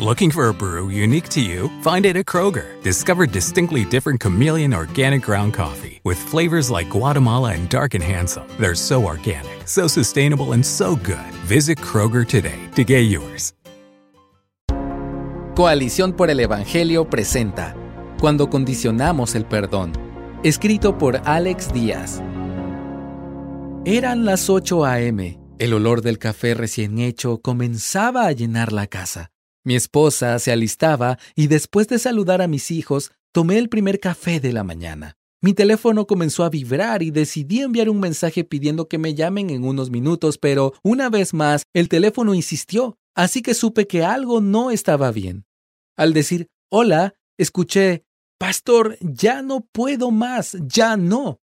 Looking for a brew unique to you? Find it at Kroger. Discover distinctly different chameleon organic ground coffee with flavors like Guatemala and Dark and Handsome. They're so organic, so sustainable, and so good. Visit Kroger today to get yours. Coalición por el Evangelio presenta Cuando condicionamos el perdón, escrito por Alex Díaz. Eran las 8 a.m. El olor del café recién hecho comenzaba a llenar la casa. Mi esposa se alistaba y después de saludar a mis hijos, tomé el primer café de la mañana. Mi teléfono comenzó a vibrar y decidí enviar un mensaje pidiendo que me llamen en unos minutos, pero una vez más el teléfono insistió, así que supe que algo no estaba bien. Al decir hola, escuché, Pastor, ya no puedo más, ya no.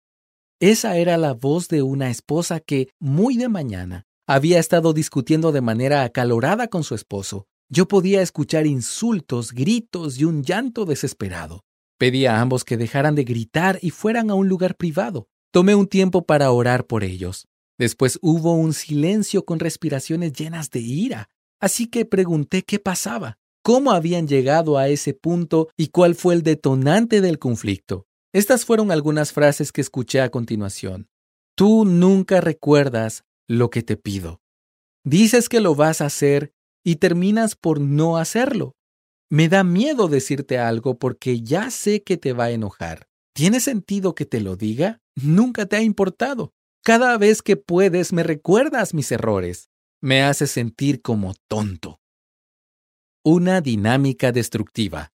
Esa era la voz de una esposa que, muy de mañana, había estado discutiendo de manera acalorada con su esposo. Yo podía escuchar insultos, gritos y un llanto desesperado. Pedí a ambos que dejaran de gritar y fueran a un lugar privado. Tomé un tiempo para orar por ellos. Después hubo un silencio con respiraciones llenas de ira, así que pregunté qué pasaba, cómo habían llegado a ese punto y cuál fue el detonante del conflicto. Estas fueron algunas frases que escuché a continuación. Tú nunca recuerdas lo que te pido. Dices que lo vas a hacer y terminas por no hacerlo. Me da miedo decirte algo porque ya sé que te va a enojar. ¿Tiene sentido que te lo diga? Nunca te ha importado. Cada vez que puedes me recuerdas mis errores. Me haces sentir como tonto. Una dinámica destructiva.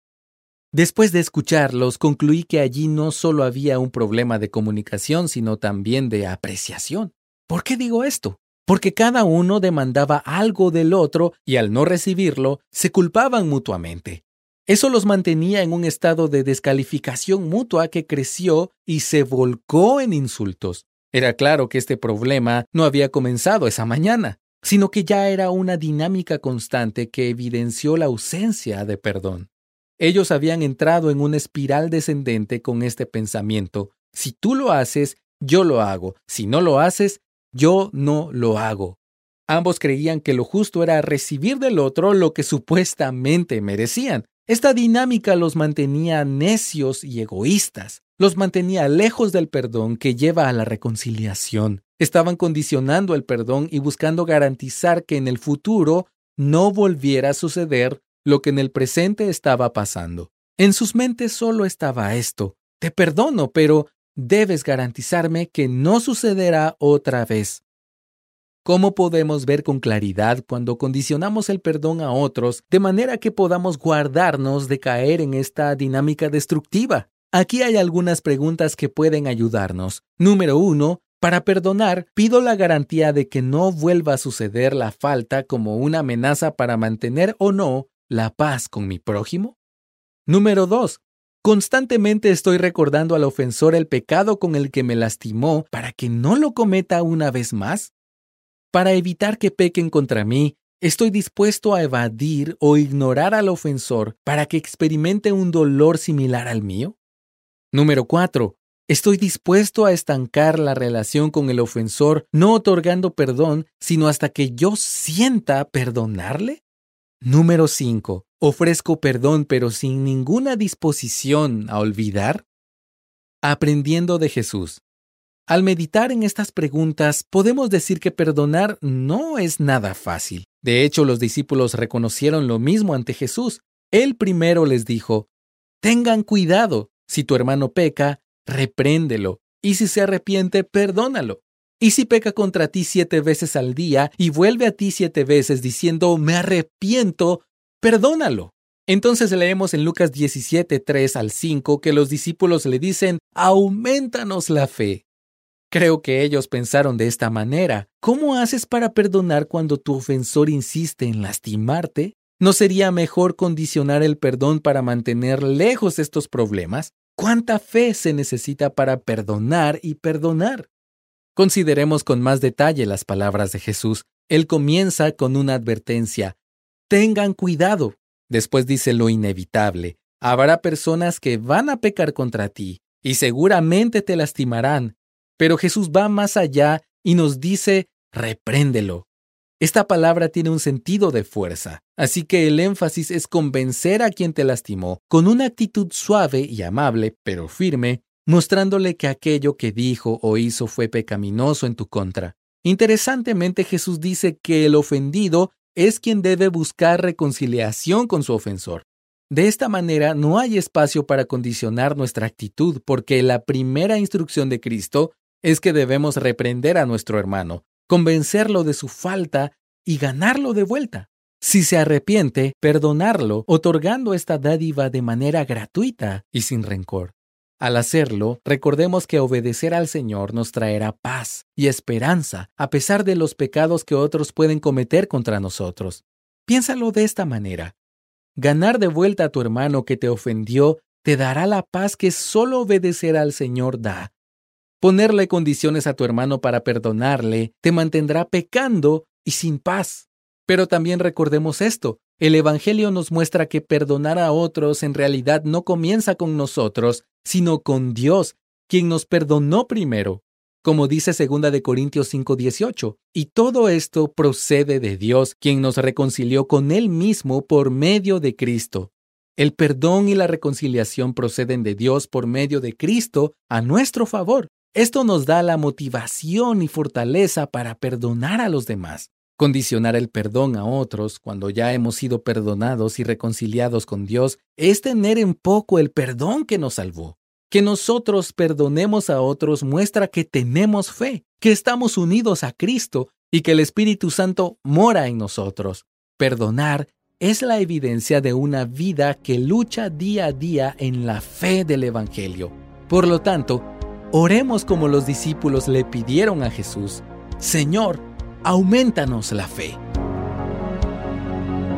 Después de escucharlos, concluí que allí no solo había un problema de comunicación, sino también de apreciación. ¿Por qué digo esto? Porque cada uno demandaba algo del otro y al no recibirlo, se culpaban mutuamente. Eso los mantenía en un estado de descalificación mutua que creció y se volcó en insultos. Era claro que este problema no había comenzado esa mañana, sino que ya era una dinámica constante que evidenció la ausencia de perdón. Ellos habían entrado en una espiral descendente con este pensamiento. Si tú lo haces, yo lo hago. Si no lo haces, yo no lo hago. Ambos creían que lo justo era recibir del otro lo que supuestamente merecían. Esta dinámica los mantenía necios y egoístas, los mantenía lejos del perdón que lleva a la reconciliación. Estaban condicionando el perdón y buscando garantizar que en el futuro no volviera a suceder lo que en el presente estaba pasando. En sus mentes solo estaba esto. Te perdono, pero debes garantizarme que no sucederá otra vez. ¿Cómo podemos ver con claridad cuando condicionamos el perdón a otros de manera que podamos guardarnos de caer en esta dinámica destructiva? Aquí hay algunas preguntas que pueden ayudarnos. Número uno, para perdonar, pido la garantía de que no vuelva a suceder la falta como una amenaza para mantener o no la paz con mi prójimo. Número dos, Constantemente estoy recordando al ofensor el pecado con el que me lastimó para que no lo cometa una vez más. Para evitar que pequen contra mí, estoy dispuesto a evadir o ignorar al ofensor para que experimente un dolor similar al mío. Número 4. Estoy dispuesto a estancar la relación con el ofensor, no otorgando perdón, sino hasta que yo sienta perdonarle. Número 5. ¿Ofrezco perdón pero sin ninguna disposición a olvidar? Aprendiendo de Jesús. Al meditar en estas preguntas, podemos decir que perdonar no es nada fácil. De hecho, los discípulos reconocieron lo mismo ante Jesús. Él primero les dijo, Tengan cuidado, si tu hermano peca, repréndelo, y si se arrepiente, perdónalo. Y si peca contra ti siete veces al día y vuelve a ti siete veces diciendo, me arrepiento, perdónalo. Entonces leemos en Lucas 17, 3 al 5 que los discípulos le dicen, aumentanos la fe. Creo que ellos pensaron de esta manera, ¿cómo haces para perdonar cuando tu ofensor insiste en lastimarte? ¿No sería mejor condicionar el perdón para mantener lejos estos problemas? ¿Cuánta fe se necesita para perdonar y perdonar? Consideremos con más detalle las palabras de Jesús. Él comienza con una advertencia. Tengan cuidado. Después dice lo inevitable. Habrá personas que van a pecar contra ti y seguramente te lastimarán. Pero Jesús va más allá y nos dice, repréndelo. Esta palabra tiene un sentido de fuerza, así que el énfasis es convencer a quien te lastimó con una actitud suave y amable, pero firme, mostrándole que aquello que dijo o hizo fue pecaminoso en tu contra. Interesantemente, Jesús dice que el ofendido es quien debe buscar reconciliación con su ofensor. De esta manera no hay espacio para condicionar nuestra actitud porque la primera instrucción de Cristo es que debemos reprender a nuestro hermano, convencerlo de su falta y ganarlo de vuelta. Si se arrepiente, perdonarlo, otorgando esta dádiva de manera gratuita y sin rencor. Al hacerlo, recordemos que obedecer al Señor nos traerá paz y esperanza a pesar de los pecados que otros pueden cometer contra nosotros. Piénsalo de esta manera. Ganar de vuelta a tu hermano que te ofendió te dará la paz que solo obedecer al Señor da. Ponerle condiciones a tu hermano para perdonarle te mantendrá pecando y sin paz. Pero también recordemos esto, el Evangelio nos muestra que perdonar a otros en realidad no comienza con nosotros, sino con Dios, quien nos perdonó primero como dice 2 de Corintios 5:18, y todo esto procede de Dios, quien nos reconcilió con él mismo por medio de Cristo. El perdón y la reconciliación proceden de Dios por medio de Cristo a nuestro favor. Esto nos da la motivación y fortaleza para perdonar a los demás. Condicionar el perdón a otros cuando ya hemos sido perdonados y reconciliados con Dios es tener en poco el perdón que nos salvó. Que nosotros perdonemos a otros muestra que tenemos fe, que estamos unidos a Cristo y que el Espíritu Santo mora en nosotros. Perdonar es la evidencia de una vida que lucha día a día en la fe del Evangelio. Por lo tanto, oremos como los discípulos le pidieron a Jesús, Señor, aumentanos la fe.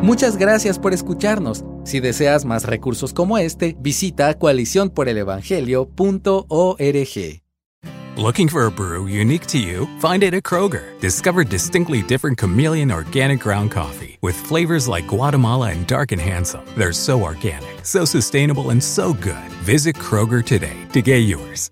Muchas gracias por escucharnos. Si deseas más recursos como este, visita coaliciónporelevangelio.org. Looking for a brew unique to you? Find it at Kroger. Discover distinctly different chameleon organic ground coffee with flavors like Guatemala and Dark and Handsome. They're so organic, so sustainable, and so good. Visit Kroger today to get yours.